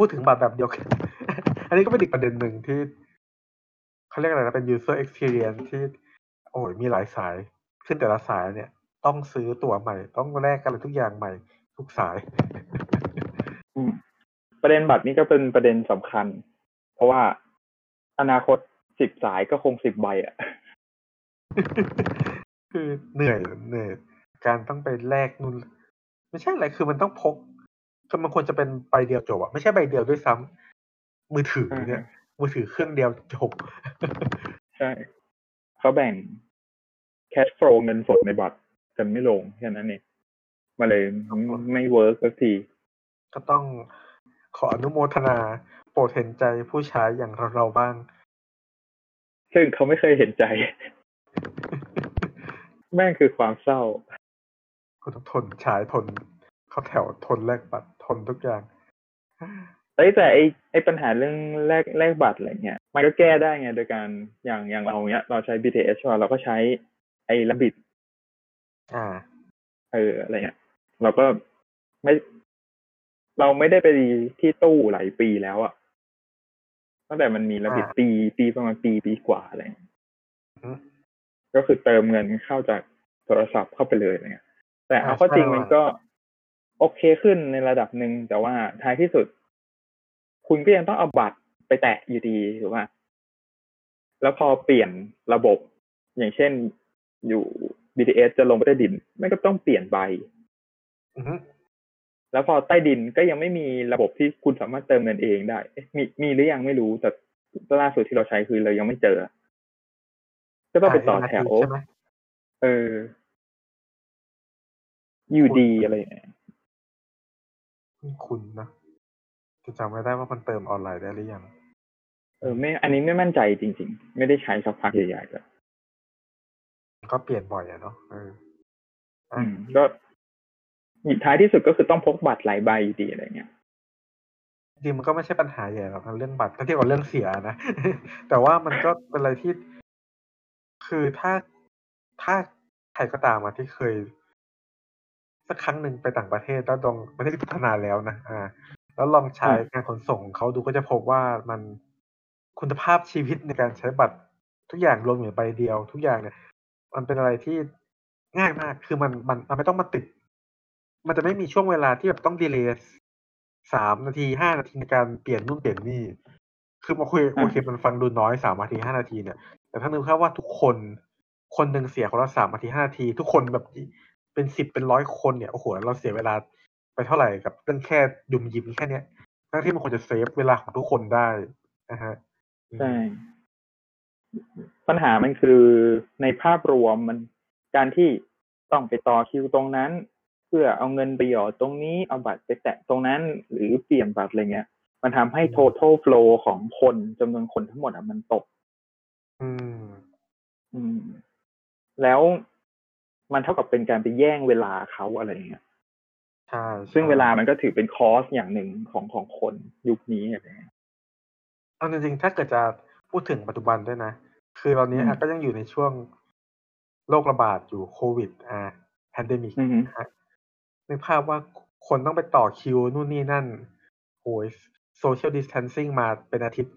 พูดถึงบัตรแบบเดียวกัน อันนี้ก็เป็นอีกประเด็นหนึ่งที่เขาเรียกอะไรนะเป็น user experience ที่ โอ้ยมีหลายสายขึ้นแต่ละสายเนี่ย ต้องซื้อตั๋วใหม่ ต้องแลกอะไรทุกอย่างใหม่ ทุกสาย ประเด็นบัตรนี้ก็เป็นประเด็นสำคัญ เพราะว่าอนาคตสิบสายก็คงสิบใบอะ คือเหนื่อยเหนื่อยการต้องไปแลกนู่นไม่ใช่อะไรคือมันต้องพก คือมันควรจะเป็นใบเดียวจบอะไม่ใช่ใบเดียวด้วยซ้ำมือถือเนี่ย มือถือเครื่องเดียวจบ ใช่เขาแบ่ง cash flow เงินสดในบัตรกันไม่ลงแค่นั้นเองมาเลยไม่ work สักที ก็ต้องขออนุโมทนาโปรดเห็นใจผู้ใช้อย่างเราเราบ้าง ซึ่งเขาไม่เคยเห็นใจ แม่งคือความเศร้าคุณต้องทนใช้ทน เข้าแถวทนแลกบัตร ทนทุกอย่างเอ้ยแต่ไอไอปัญหาเรื่องแลกแลกบัตรอะไรเงี้ยมันก็แก้ได้ไงโดยการอย่างอย่างเราเนี้ย เราใช้ BTS ใช่ไหมเราก็ใช้ไอ้ระบิดอ่า เอออะไรเงี้ยเราก็ไม่ เราไม่ได้ไปที่ตู้หลายปีแล้วอะตั้งแต่มันมีระบิดอ่าปีปีประมาณปีปีกว่าอะไรเงี้ยอืมก็คือเติมเงินเข้าจากโทรศัพท์เข้าไปเลยอะไรเงี้ยแต่เอาอ่าเข้าจริงใช่มันก็ โอเคขึ้นในระดับหนึ่งแต่ว่าท้ายที่สุด คุณก็ยังต้องเอาบัตรไปแตะอยู่ดีถูกป่ะแล้วพอเปลี่ยนระบบ อย่างเช่นอยู่ BTS จะลงไปใต้ดินไม่ก็ต้องเปลี่ยนใบอือฮึแล้วพอใต้ดินก็ยังไม่มีระบบที่คุณสามารถเติมเงินเองได้เอ๊ะมีมีหรือยังไม่รู้แต่ล่าสุดที่เราใช้คือเรายังไม่เจอ ก็ต้องไปต่อแถวใช่ไหมเออ อยู่ดีอะไรอย่างเงี้ย คุณนะจะจำไม่ได้ว่ามันเติมออนไลน์ได้หรือยัง เออไม่ อันนี้ไม่มั่นใจจริง ๆ ไม่ได้ใช้สักพักใหญ่ๆแล้วก็เปลี่ยนบ่อยอะเนาะเอออืมก็ท้ายที่สุดก็คือต้องพกบัตรหลายใบอยู่ดีอะไรเงี้ยจริงๆมันก็ไม่ใช่ปัญหาใหญ่หรอกนะเรื่องบัตรถ้าเทียบกับเรื่องเสียนะ แต่ว่ามันก็เป็นอะไรที่ คือถ้าถ้าใครก็ตามมาที่เคย สักครั้งหนึ่งไปต่างประเทศแล้วลองประเทศที่พัฒนาแล้วนะอ่า แล้วลองใช้อ่าการขนส่งของเขาดูก็จะพบว่ามันคุณภาพชีวิตในการใช้บัตรทุกอย่างรวมอยู่ในใบเดียว ทุกอย่างเนี่ย มันเป็นอะไรที่ง่ายมาก คือมันมันมันไม่ต้องมาติด มันจะไม่มีช่วงเวลาที่แบบต้องดีเลย์สามนาทีห้านาทีในการเปลี่ยนนู่นเปลี่ยนนี่ คือมาคุยอ่าโอเคมันฟังดูน้อยสามนาทีห้านาทีเนี่ย แต่ถ้านึกภาพว่าทุกคนคนหนึ่งเสียคนละสามนาทีห้านาที ทุกคนแบบ เป็นสิบเป็นร้อยคนเนี่ยโอ้โหเราเสียเวลาไปเท่าไหร่กับเรื่องแค่ยุมยิมแค่เนี้ยทั้งที่มันควรจะเซฟเวลาของทุกคนได้นะฮะใช่ปัญหามันคือในภาพรวมมันการที่ต้องไปต่อคิวตรงนั้น เพื่อเอาเงินไปหยอดตรงนี้เอาบัตรไปแตะตรงนั้น หรือเปลี่ยนบัตรอะไรเงี้ย มันทำให้ total flow ของคนจำนวนคนทั้งหมดอะมันตก อืม อืม แล้ว มันเท่ากับเป็นการไปแย่งเวลาเขาอะไรเงี้ยใช่ซึ่งใช่เวลามันก็ถือเป็น cost อย่างหนึ่งของของคนยุคนี้อะไรเงี้ยเอาจริงๆถ้าเกิดจะพูดถึงปัจจุบันด้วยนะ คือตอนนี้อืมอะก็ยังอยู่ในช่วงโรคระบาดอยู่โควิด อ่า pandemic อือฮึนะฮะนึกภาพว่าคนต้องไปต่อคิวนู่นนี่นั่นโอ้ยโซเชียลดิส a ทนซิ่งมาเป็นอาทิตย์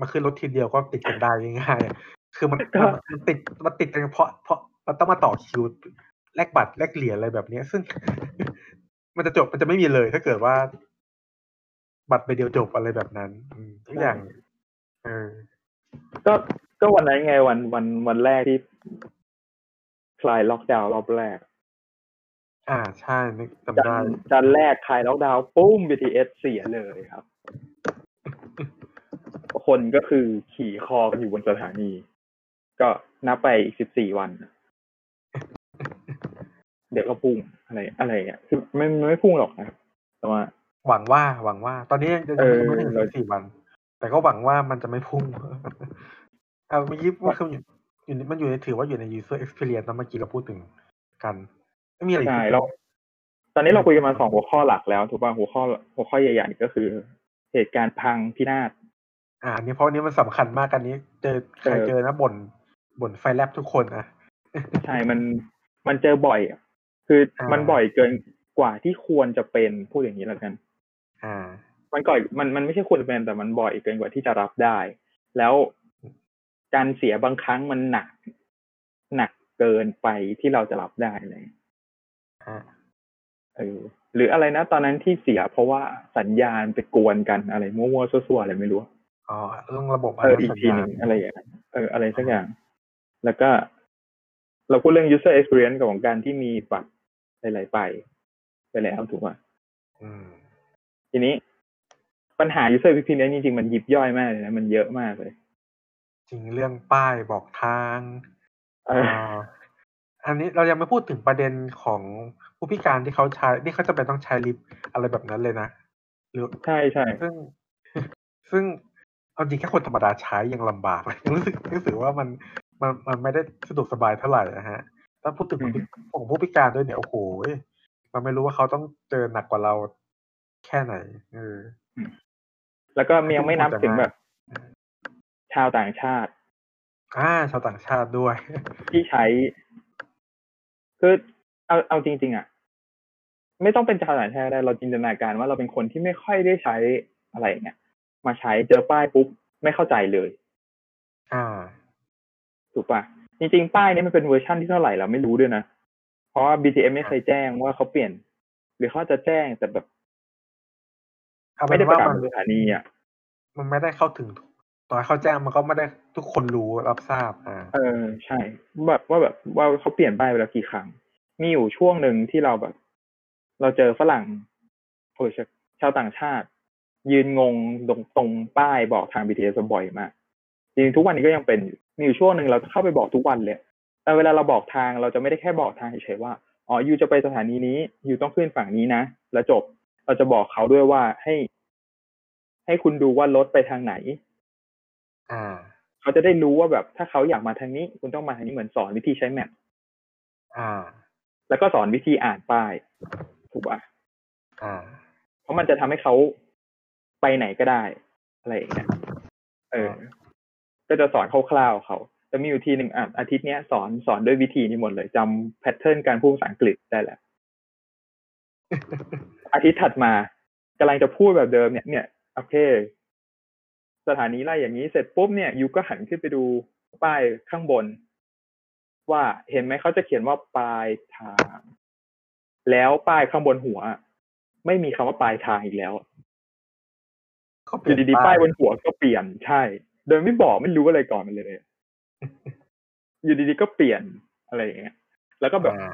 มาขึ้นรถทีเดียวก็ติดกันได้ง่ายๆอะคือมันมันมันติดมันติดกันเพราะเพราะ มันต้องมาต่อคิวแลกบัตรแลกเหรียญอะไรแบบเนี้ยซึ่ง มันจะจบมันจะไม่มีเลย ถ้าเกิดว่า บัตรไปเดียวจบอะไรแบบนั้นอืมทุกอย่าง เออ ก็ก็วันนั้นไงวันวันวันแรกที่คลายล็อกดาวน์รอบแรก อ่าใช่นึกจำจัได้นจันแรกคลายล็อกดาวน์ปุ้ม BTS เสียเลยครับ คนก็คือขี่คอกันอยู่บนสถานี ก็นับไปอีกสิบสี่วัน เดี๋ยวก็พุ่งอะไรอะไรอะคือไม่ไม่ไม่พุ่งหรอกนะครับ แต่ว่า หวังว่าหวังว่า ตอนนี้ยังจะเออยังไม่ถึงเราสี่วัน แต่ก็หวังว่ามันจะไม่พุ่งเอาเมื่อกี้ว่าคืออยู่อยู่ในมันอยู่ในถือว่าอยู่ใน user experience นะเมื่อกี้เราพูดถึงกันไม่มีอะไรอีกใช่เราตอนนี้เราคุยกันมาสองหัวข้อหลักแล้วถูกป่ะหัวข้อ หัวข้อใหญ่ๆก็คือ เหตุการณ์พังพินาศอ่าอันนี้เพราะอันนี้มันสำคัญมากอันนี้ เจอใครเออเจอนะบ่นบ่นไฟแลบทุกคนอะใช่มันมันเจอบ่อยอะ คืออามัมันบ่อยเกินกว่าที่ควรจะเป็นพูดอย่างนี้แล้วกัน อ่า มันก่อยมันมันไม่ใช่ควรเป็นแต่มันบ่อยเกินกว่าที่จะรับได้ แล้วการเสียบางครั้งมันหนัก หนักเกินไปที่เราจะรับได้เลยอ่าเออหรืออะไรนะตอนนั้นที่เสียเพราะว่าสัญญาณไปกวนกันอะไรมั่วๆซั่วๆอะไรไม่รู้อ๋อเรื่องระบบเอออีกทีหนึ่งอะไรอย่างเงี้ยเอออะไรสักอย่าง แล้วก็ เราพูดเรื่อง user experience กับของการที่มีบัตรหลายๆไป ไปแล้วถูกไหมอืมทีนี้ปัญหา user experience จริงๆมันยิบย่อยมากเลยนะ มันเยอะมากเลย จริงเรื่องป้ายบอกทางเอออ่าอันนี้เรายังไม่พูดถึงประเด็นของผู้พิการที่เขาใช้ที่เขาจะเป็นต้องใช้ลิฟต์อะไรแบบนั้นเลยนะหรือใช่ใช่ซึ่ง ซึ่งเอาจริงแค่คนธรรมดาใช้ยังลำบากเลยรู้สึกรู้สึกว่ามัน มันมันไม่ได้สะดวกสบายเท่าไหร่นะฮะ ถ้าพูดถึงของของผู้พิการด้วยเนี่ยโอ้โหมันไม่รู้ว่าเขาต้องเจอหนักกว่าเราแค่ไหนเออแล้วก็ยังไม่นับถึงแบบ ชาวต่างชาติ อ่า ชาวต่างชาติด้วย ที่ใช้ คือเอาเอาจริง ๆ อะ ไม่ต้องเป็นชาวต่างชาติได้เราจินตนาการว่าเราเป็นคนที่ไม่ค่อยได้ใช้อะไรเงี้ยมาใช้เจอป้ายปุ๊บไม่เข้าใจเลยอ่า ถูกปะจริงๆป้ายนี้มันเป็นเวอร์ชั่นที่เท่าไหร่เราไม่รู้ด้วยนะ เพราะว่า BTM ไม่เคยแจ้งว่าเขาเปลี่ยน หรือเขาจะแจ้งแต่แบบเอาไม่เป็นได้ประาศว่ากมันบนสถานีอะมันไม่ได้เข้าถึงตอนเขาแจ้งมันก็ไม่ได้ทุกคนรู้รับทราบอ่าเออใช่แบบว่าแบบว่าเขาเปลี่ยนป้ายไปแล้วกี่ครั้ง มีอยู่ช่วงหนึ่งที่เราแบบ เราเจอฝรั่งโอ้ยชาวต่างชาติ ยืนงงตรงตรงป้ายบอกทาง BTS บ่อยมาก จริงๆทุกวันนี้ก็ยังเป็นอยู่มีอยู่ช่วงหนึ่งเราเข้าไปบอกทุกวันเลยแต่เวลาเราบอกทางเราจะไม่ได้แค่บอกทางเฉยๆว่าอ๋อยูจะไปสถานีนี้ยูต้องขึ้นฝั่งนี้นะแล้วจบเราจะบอกเขาด้วยว่าให้ ให้คุณดูว่ารถไปทางไหน อ่า เขาจะได้รู้ว่าแบบ ถ้าเขาอยากมาทางนี้ คุณต้องมาทางนี้เหมือนสอนวิธีใช้แมปอ่า แล้วก็สอนวิธีอ่านป้ายถูกป่ะอ่า เพราะมันจะทำให้เขาไปไหนก็ได้ อะไรอย่างเงี้ยเออ ก็จะสอนคร่าวๆเขาแต่มีอยู่ทีหนึ่งอะอาทิตย์เนี้ยสอนสอนด้วยวิธีนี้หมดเลยจำแพทเทิร์นการพูดภาษาอังกฤษได้แล้วอาทิตย์ถัดมากำลังจะพูดแบบเดิมเนี่ยเนี่ยโอเค สถานีไล่อย่างนี้เสร็จปุ๊บเนี่ยยูก็หันขึ้นไปดูป้ายข้างบน ว่าเห็นไหมเขาจะเขียนว่าปลายทาง แล้วป้ายข้างบนหัว ไม่มีคำว่าปลายทางอีกแล้วเขาเปอลี่ยนยู่ดีๆป้าป้ายยบนหัวก็เปลี่ยนใช่ โดยไม่บอกไม่รู้อะไรก่อนมันเลย อยู่ดีๆก็เปลี่ยนอะไรอย่างเงี้ย แล้วก็แบบอ่า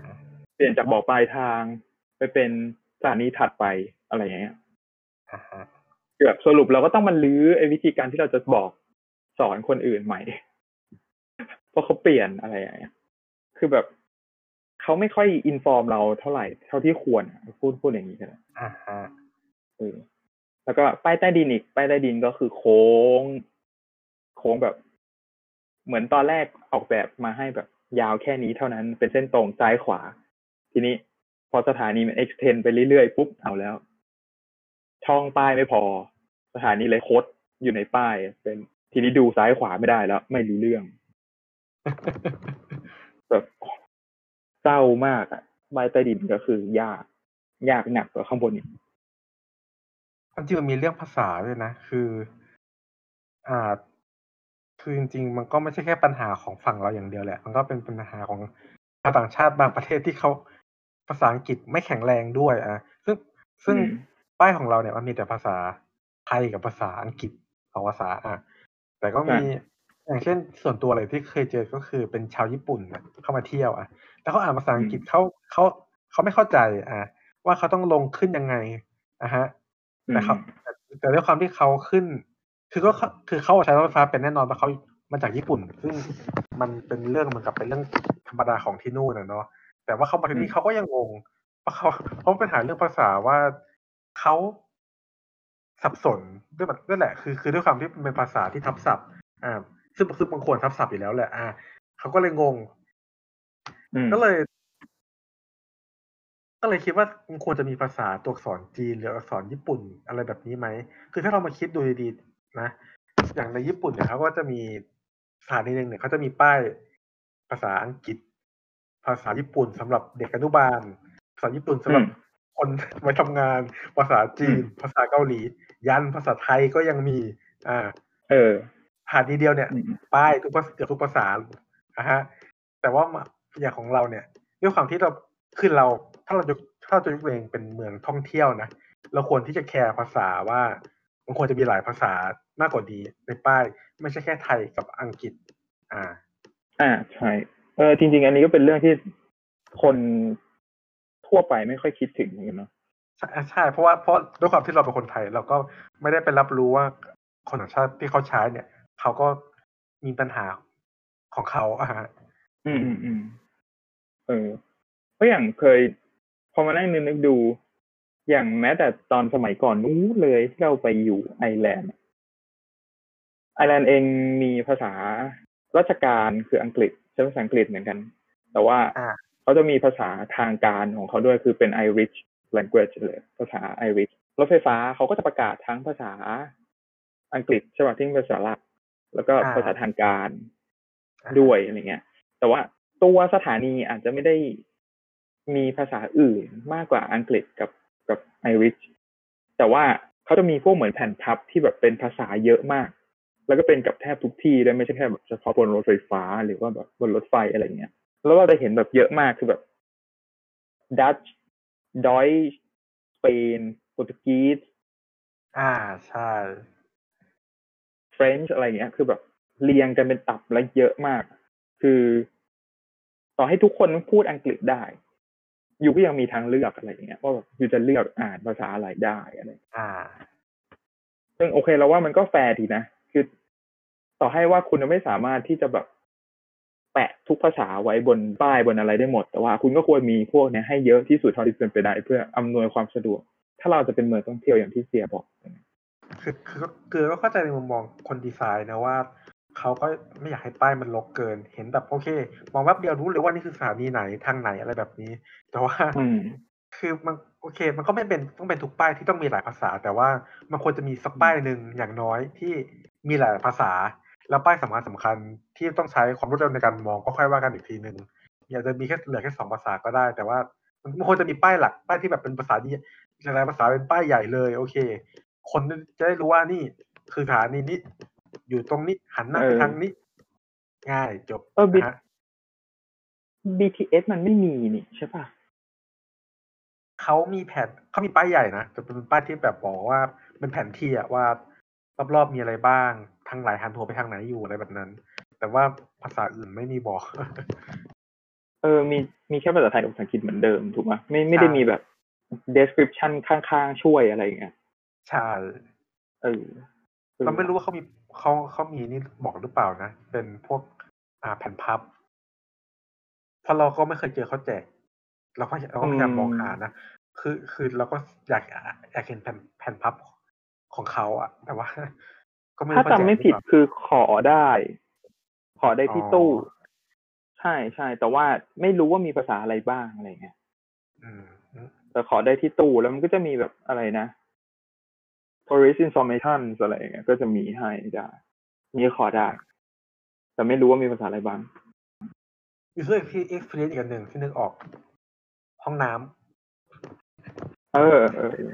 เปลี่ยนจากบอกปลายทาง ไปเป็นสถานีถัดไปอะไรอย่างเงี้ยอ่าฮะเกือบสรุปเราก็ต้องมาลื้อไอ้วิธีการที่เราจะบอกสอนคนอื่นใหม่ เพราะเขาเปลี่ยนอะไรอย่างเงี้ย คือแบบเขาไม่ค่อยอินฟอร์มเราเท่าไหร่ เท่าที่ควรอะพูดพูดอย่างนี้กันอ่าฮะเออแล้วก็ป้ายใต้ดินอีกป้ายใต้ดินก็คือโค้ง โค้งแบบ เหมือนตอนแรกออกแบบมาให้แบบ ยาวแค่นี้เท่านั้นเป็นเส้นตรงซ้ายขวา ทีนี้พอสถานีมัน extend ไปเรื่อยๆปุ๊บเอาแล้ว ช่องป้ายไม่พอ สถานีเลยคดอยู่ในป้าย เป็นทีนี้ดูซ้ายขวาไม่ได้แล้ว ไม่รู้เรื่องแบบเศร้ามากอะป้ายใต้ดินก็คือยาก ยากหนักกว่าข้างบนอีกความจริงมันมีเรื่องภาษาด้วยนะ คือ อ่า คือจริง ๆ มันก็ไม่ใช่แค่ปัญหาของฝั่งเราอย่างเดียวแหละ มันก็เป็นปัญหาของชาวต่างชาติบางประเทศที่เขาภาษาอังกฤษไม่แข็งแรงด้วยอะซึ่งซึ่งอืมป้ายของเราเนี่ยมันมีแต่ภาษาไทยกับภาษาอังกฤษสองภาษาอะแต่ก็มีอย่างเช่นส่วนตัวเลยที่เคยเจอก็คือเป็นชาวญี่ปุ่นนะเข้ามาเที่ยวอะแล้วเขาอ่านภาษาอังกฤษเขาเขาเขาไม่เข้าใจอะว่าเขาต้องลงขึ้นยังไงอะฮะแต่เขาแต่แต่ด้วยความที่เขาขึ้น คือก็เขาคือเขาใช้รถไฟฟ้าเป็นแน่นอนเพราะเขามาจากญี่ปุ่น ซึ่งมันเป็นเรื่องเหมือนกับเป็นเรื่องธรรมดาของที่นู่นนะเนาะแต่ว่าเขามาที่นี่เขาก็ยังงงเพราะเขาเพราะปัญหาเรื่องภาษาว่าเขาสับสนด้วยแบบนั่นแหละ คือคือด้วยความที่มันเป็นภาษาที่ทับศัพท์ อ่า ซึ่งซึ่งบางคนทับศัพท์อยู่แล้วแหละ อ่าเขาก็เลยงงอืมก็เลย ก็เลยคิดว่ามันควรจะมีภาษาตัวอักษรจีนหรืออักษรญี่ปุ่นอะไรแบบนี้ไหม คือถ้าเรามาคิดดูดีๆ นะ อย่างในญี่ปุ่นเนี่ยเขาก็จะมีสถานีหนึ่งเนี่ยเขาจะมีป้ายภาษาอังกฤษ ภาษาญี่ปุ่นสำหรับเด็กอนุบาล ภาษาญี่ปุ่นสำหรับคนไว้ทำงาน ภาษาจีน ภาษาเกาหลี ยันภาษาไทยก็ยังมี อ่า เออผ่านทีเดียวเนี่ย ป้ายทุกภาษาเกือบทุกภาษาอะฮะ แต่ว่าอย่างของเราเนี่ยด้วยความที่เราคือเราถ้าเราจะถ้าเราจะยกตัวเองเป็นเมืองท่องเที่ยวนะเราควรที่จะแคร์ภาษาว่า มันควรจะมีหลายภาษามากกว่าดีในป้าย ไม่ใช่แค่ไทยกับอังกฤษ อ่า อ่าใช่เออจริง ๆ อันนี้ก็เป็นเรื่องที่คนทั่วไปไม่ค่อยคิดถึงเหมือนกันเนาะใช่ใช่เพราะว่าเพราะด้วยความที่เราเป็นคนไทย เราก็ไม่ได้ไปรับรู้ว่าคนต่างชาติที่เขาใช้เนี่ย เขาก็มีปัญหาของเขาอะฮะอืมอืมอืมเออเพราะอย่างเคย พอมานั่งนึกนึกดู อย่างแม้แต่ตอนสมัยก่อนนู้นเลยที่เราไปอยู่ไอร์แลนด์ไอร์แลนด์เองมีภาษาราชการคืออังกฤษใช้ภาษาอังกฤษเหมือนกัน แต่ว่าอ่าเขาจะมีภาษาทางการของเขาด้วยคือเป็น Irish language เลยภาษา Irish รถไฟฟ้าเขาก็จะประกาศทั้งภาษาอังกฤษใช่ป่ะที่เป็นภาษาหลัก แล้วก็อ่าภาษาทางการอ่าด้วยอะไรเงี้ย แต่ว่าตัวสถานีอาจจะไม่ได้มีภาษาอื่นมากกว่าอังกฤษกับ กับไอริชแต่ว่าเขาจะมีพวกเหมือนแผ่นพับที่แบบเป็นภาษาเยอะมาก แล้วก็เป็นกับแทบทุกที่ด้วยไม่ใช่แค่แบบเฉพาะบนรถไฟฟ้าหรือว่าแบบบนรถไฟอะไรเงี้ย แล้วเราจะเห็นแบบเยอะมากคือแบบดัตช์ดอยสเปนโปรตุเกสอ่าใช่เฟรนช์อะไรเงี้ย คือแบบเรียงกันเป็นตับและเยอะมาก คือ ต่อให้ทุกคนพูดอังกฤษได้ อยู่ก็ยังมีทางเลือกอะไรอย่างเงี้ยว่าแบบอยู่จะเลือกอ่านภาษาอะไรได้อะไรอ่า ซึ่งโอเคเราว่ามันก็แฟร์ดีนะคือ ต่อให้ว่าคุณไม่สามารถที่จะแบบแปะทุกภาษาไว้บนป้ายบนอะไรได้หมด แต่ว่าคุณก็ควรมีพวกเนี้ยให้เยอะที่สุดเท่าที่เป็นไปได้เพื่ออำนวยความสะดวก ถ้าเราจะเป็นเมืองท่องเที่ยวอย่างที่เสียบอกคือคือคือก็เข้าใจในมุมมองคนดีไซน์นะว่า เขาก็ไม่อยากให้ป้ายมันลกเกิน เห็นแบบโอเค มองแวบเดียวรู้เลยว่านี่คือสถานีไหนทางไหนอะไรแบบนี้ แต่ว่าอืมคือมันโอเค มันก็ไม่เป็นต้องเป็นทุกป้ายที่ต้องมีหลายภาษา แต่ว่ามันควรจะมีสักป้ายหนึ่งอย่างน้อยที่มีหลายภาษา แล้วป้ายสำคัญสำคัญที่ต้องใช้ความรวดเร็วในการมองก็ค่อยว่ากันอีกทีหนึ่งอยากจะมีแค่เหลือแค่สองภาษาก็ได้ แต่ว่ามันควรจะมีป้ายหลักป้ายที่แบบเป็นภาษาดีหลายๆภาษาเป็นป้ายใหญ่เลย โอเค คนจะได้รู้ว่านี่คือสถานีนี้ อยู่ตรงนี้หันหน้าไปเออทางนี้ ง่ายจบเออบินะฮะ BTS มันไม่มีนี่ใช่ป่ะเขามีแผ่นเขามีป้ายใหญ่นะจะเป็นป้ายที่แบบบอกว่าเป็นแผนที่อะว่ารอบๆมีอะไรบ้าง ทางไหนหันหัวไปทางไหนอยู่อะไรแบบนั้น แต่ว่าภาษาอื่นไม่มีบอก เออ มีมีแค่ภาษาไทยกับภาษาอังกฤษเหมือนเดิมถูกไหมไม่ไม่ได้มีแบบ description ข้างๆ ช่วยอะไรอย่างเงี้ยใช่เออเราไม่รู้ว่าเขามี เขาเขามีนี่บอกหรือเปล่านะ เป็นพวกอ่าแผ่นพับเพราะเราก็ไม่เคยเจอเขาแจก เราก็เราก็พยายามมองหานะคือคือเราก็อยากอยากเห็นแผ่นแผ่นพับของเขาอะแต่ว่า ก็ไม่รู้ถ้าเขาแจกจำไม่หรือผิดเปล่าคือขอได้ ขอได้ที่อ๋อตู้ ใช่ใช่แต่ว่าไม่รู้ว่ามีภาษาอะไรบ้างอะไรเงี้ยอืมอืมแต่ขอได้ที่ตู้แล้วมันก็จะมีแบบอะไรนะ tourist information อะไรอย่างเงี้ยก็จะมีให้ได้ มีขอได้ แต่ไม่รู้ว่ามีภาษาอะไรบ้าง user experience อีกอันหนึ่งที่นึกออก ห้องน้ำเออเออเออ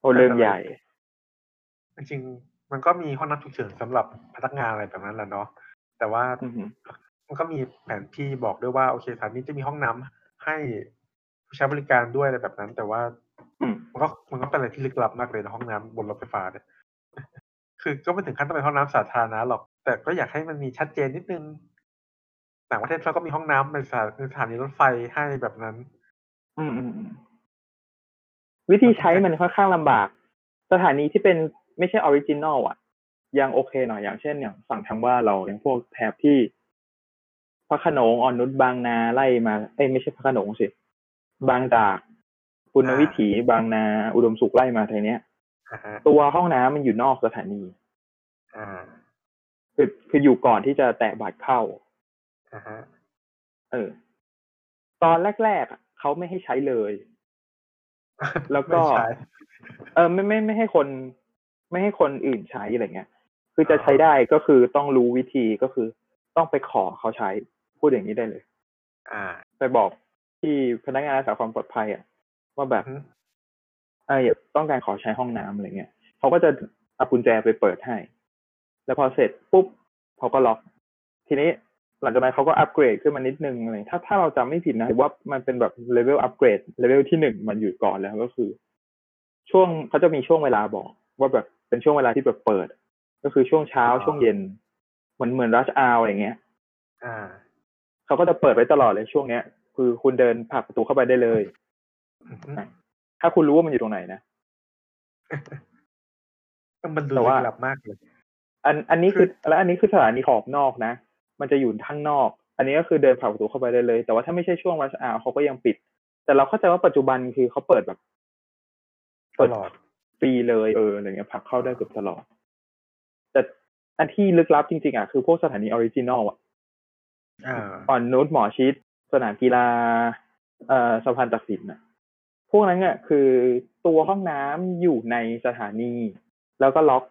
โอเรื่องใหญ่ จริงๆมันก็มีห้องน้ำฉุกเฉินสำหรับพนักงานอะไรแบบนั้นแหละเนาะแต่ว่าอือหือมันก็มีแผนที่บอกด้วยว่าโอเคสถานีจะมีห้องน้ำให้ผู้ใช้บริการด้วยอะไรแบบนั้น แต่ว่าอื มันก็มันก็เป็นอะไรที่ลึกลับมากเลยนะห้องน้ำบนรถไฟฟ้าเนี่ยคือก็ไม่ถึงขั้นต้องเป็นห้องน้ำสาธารณะหรอก แต่ก็อยากให้มันมีชัดเจนนิดนึงต่างประเทศเขาก็มีห้องน้ำในสถาในสถานีรถไฟให้แบบนั้น อืมอืมอืมวิธีใช้มันค่อนข้างลำบาก สถานีที่เป็นไม่ใช่ original อะ ยังโอเคหน่อยอย่างเช่นอย่างฝั่งทางบ้านเราอย่างพวกแถบที่พระขนงอ่อนนุชบางนาไล่มาเอ้ยไม่ใช่พระขนงสิบางจาก ปุณณวิถีบางนา อุดมสุขไล่มาทางเนี้ยอ่าฮะตัวห้องน้ำมันอยู่นอกสถานีอ่าคือคืออยู่ก่อนที่จะแตะบัตรเข้าอ่าฮะเออ ตอนแรกๆอะเขาไม่ให้ใช้เลย แล้วก็ไม่ใช่เออไม่ไม่ไม่ให้คน ไม่ให้คนอื่นใช้อะไรเงี้ย คือจะใช้ได้ก็คือต้องรู้วิธีก็คือ ต้องไปขอเขาใช้พูดอย่างนี้ได้เลย อ่า ไปบอกที่พนักงานรักษาความปลอดภัยอะ ว่าแบบอืมเออต้องการขอใช้ห้องน้ำอะไรเงี้ยเขาก็จะเอากุญแจไปเปิดให้ แล้วพอเสร็จปุ๊บเขาก็ล็อก ทีนี้หลังจากนั้นเขาก็อัปเกรดขึ้นมานิดนึงอะไรถ้าถ้าเราจำไม่ผิดนะว่ามันเป็นแบบเลเวลอัปเกรดเลเวลที่หนึ่งมันอยู่ก่อนแล้วก็คือ ช่วงเขาจะมีช่วงเวลาบอก ว่าแบบเป็นช่วงเวลาที่แบบเปิด ก็คือช่วงเช้าช่วงเย็นเหมือนเหมือนรัชอาวอะไรเงี้ย อ่าเขาก็จะเปิดไว้ตลอดเลยช่วงเนี้ย คือคุณเดินผลักประตูเข้าไปได้เลยอืม ถ้าคุณรู้ว่ามันอยู่ตรงไหนนะมันดูแต่ว่าลึกลับมากเลย อันอันนี้คือ แล้วอันนี้คือสถานีขอบนอกนะ มันจะอยู่ข้างนอก อันนี้ก็คือเดินผ่านประตูเข้าไปได้เลย แต่ว่าถ้าไม่ใช่ช่วงรัชอาเขาก็ยังปิด แต่เราเข้าใจว่าปัจจุบันคือเขาเปิดแบบตลอดฟรีเลยเอออะไรเงี้ยผลักเข้าได้เกือบตลอด แต่อันที่ลึกลับจริงๆอะคือพวกสถานี original อะอ่าอ่อนนุชหมอชิด สนามกีฬาเอ่อสะพานตากสินน่ะ พวกนั้นเนี่ยคือตัวห้องน้ำอยู่ในสถานี แล้วก็ล็อก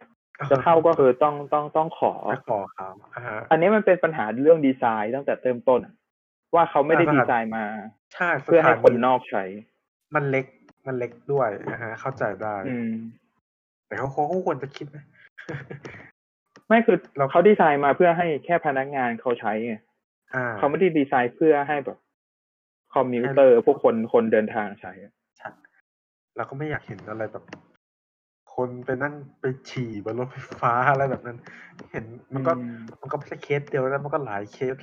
จะเข้าก็คือต้องต้องต้องขอไปขอเขาอ่าฮะอันนี้มันเป็นปัญหาเรื่องดีไซน์ตั้งแต่เริ่มต้นอะว่าเขาไม่ได้อ่าดีไซน์มาใช่สเพื่อถาให้คนนอกใช้ มันเล็กมันเล็กด้วยนะฮะเข้าใจได้อืมแต่เขาเขาควรจะคิดนะไม่คือเราเขาดีไซน์มาเพื่อให้แค่พนักงานเขาใช้ไงอ่าเขาไม่ได้ดีไซน์เพื่อให้แบบ คอมมิวเตอร์พวกคนคนเดินทางใช้อะใช่ เราก็ไม่อยากเห็นอะไรแบบ คนไปนั่งไปฉี่บนรถไฟฟ้าอะไรแบบนั้น เห็นมันก็อืมมันก็ไม่ใช่เคสเดียวแล้วมันก็หลายเคส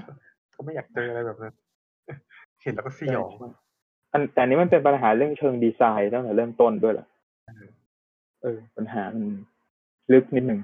ก็ไม่อยากเจออะไรแบบนั้น เห็นแล้วก็สยองใช่อันแต่อันนี้มันเป็นปัญหาเรื่องเชิงดีไซน์ตั้งแต่เริ่มต้นด้วยแหละเออปัญหามันลึกนิดหนึ่ง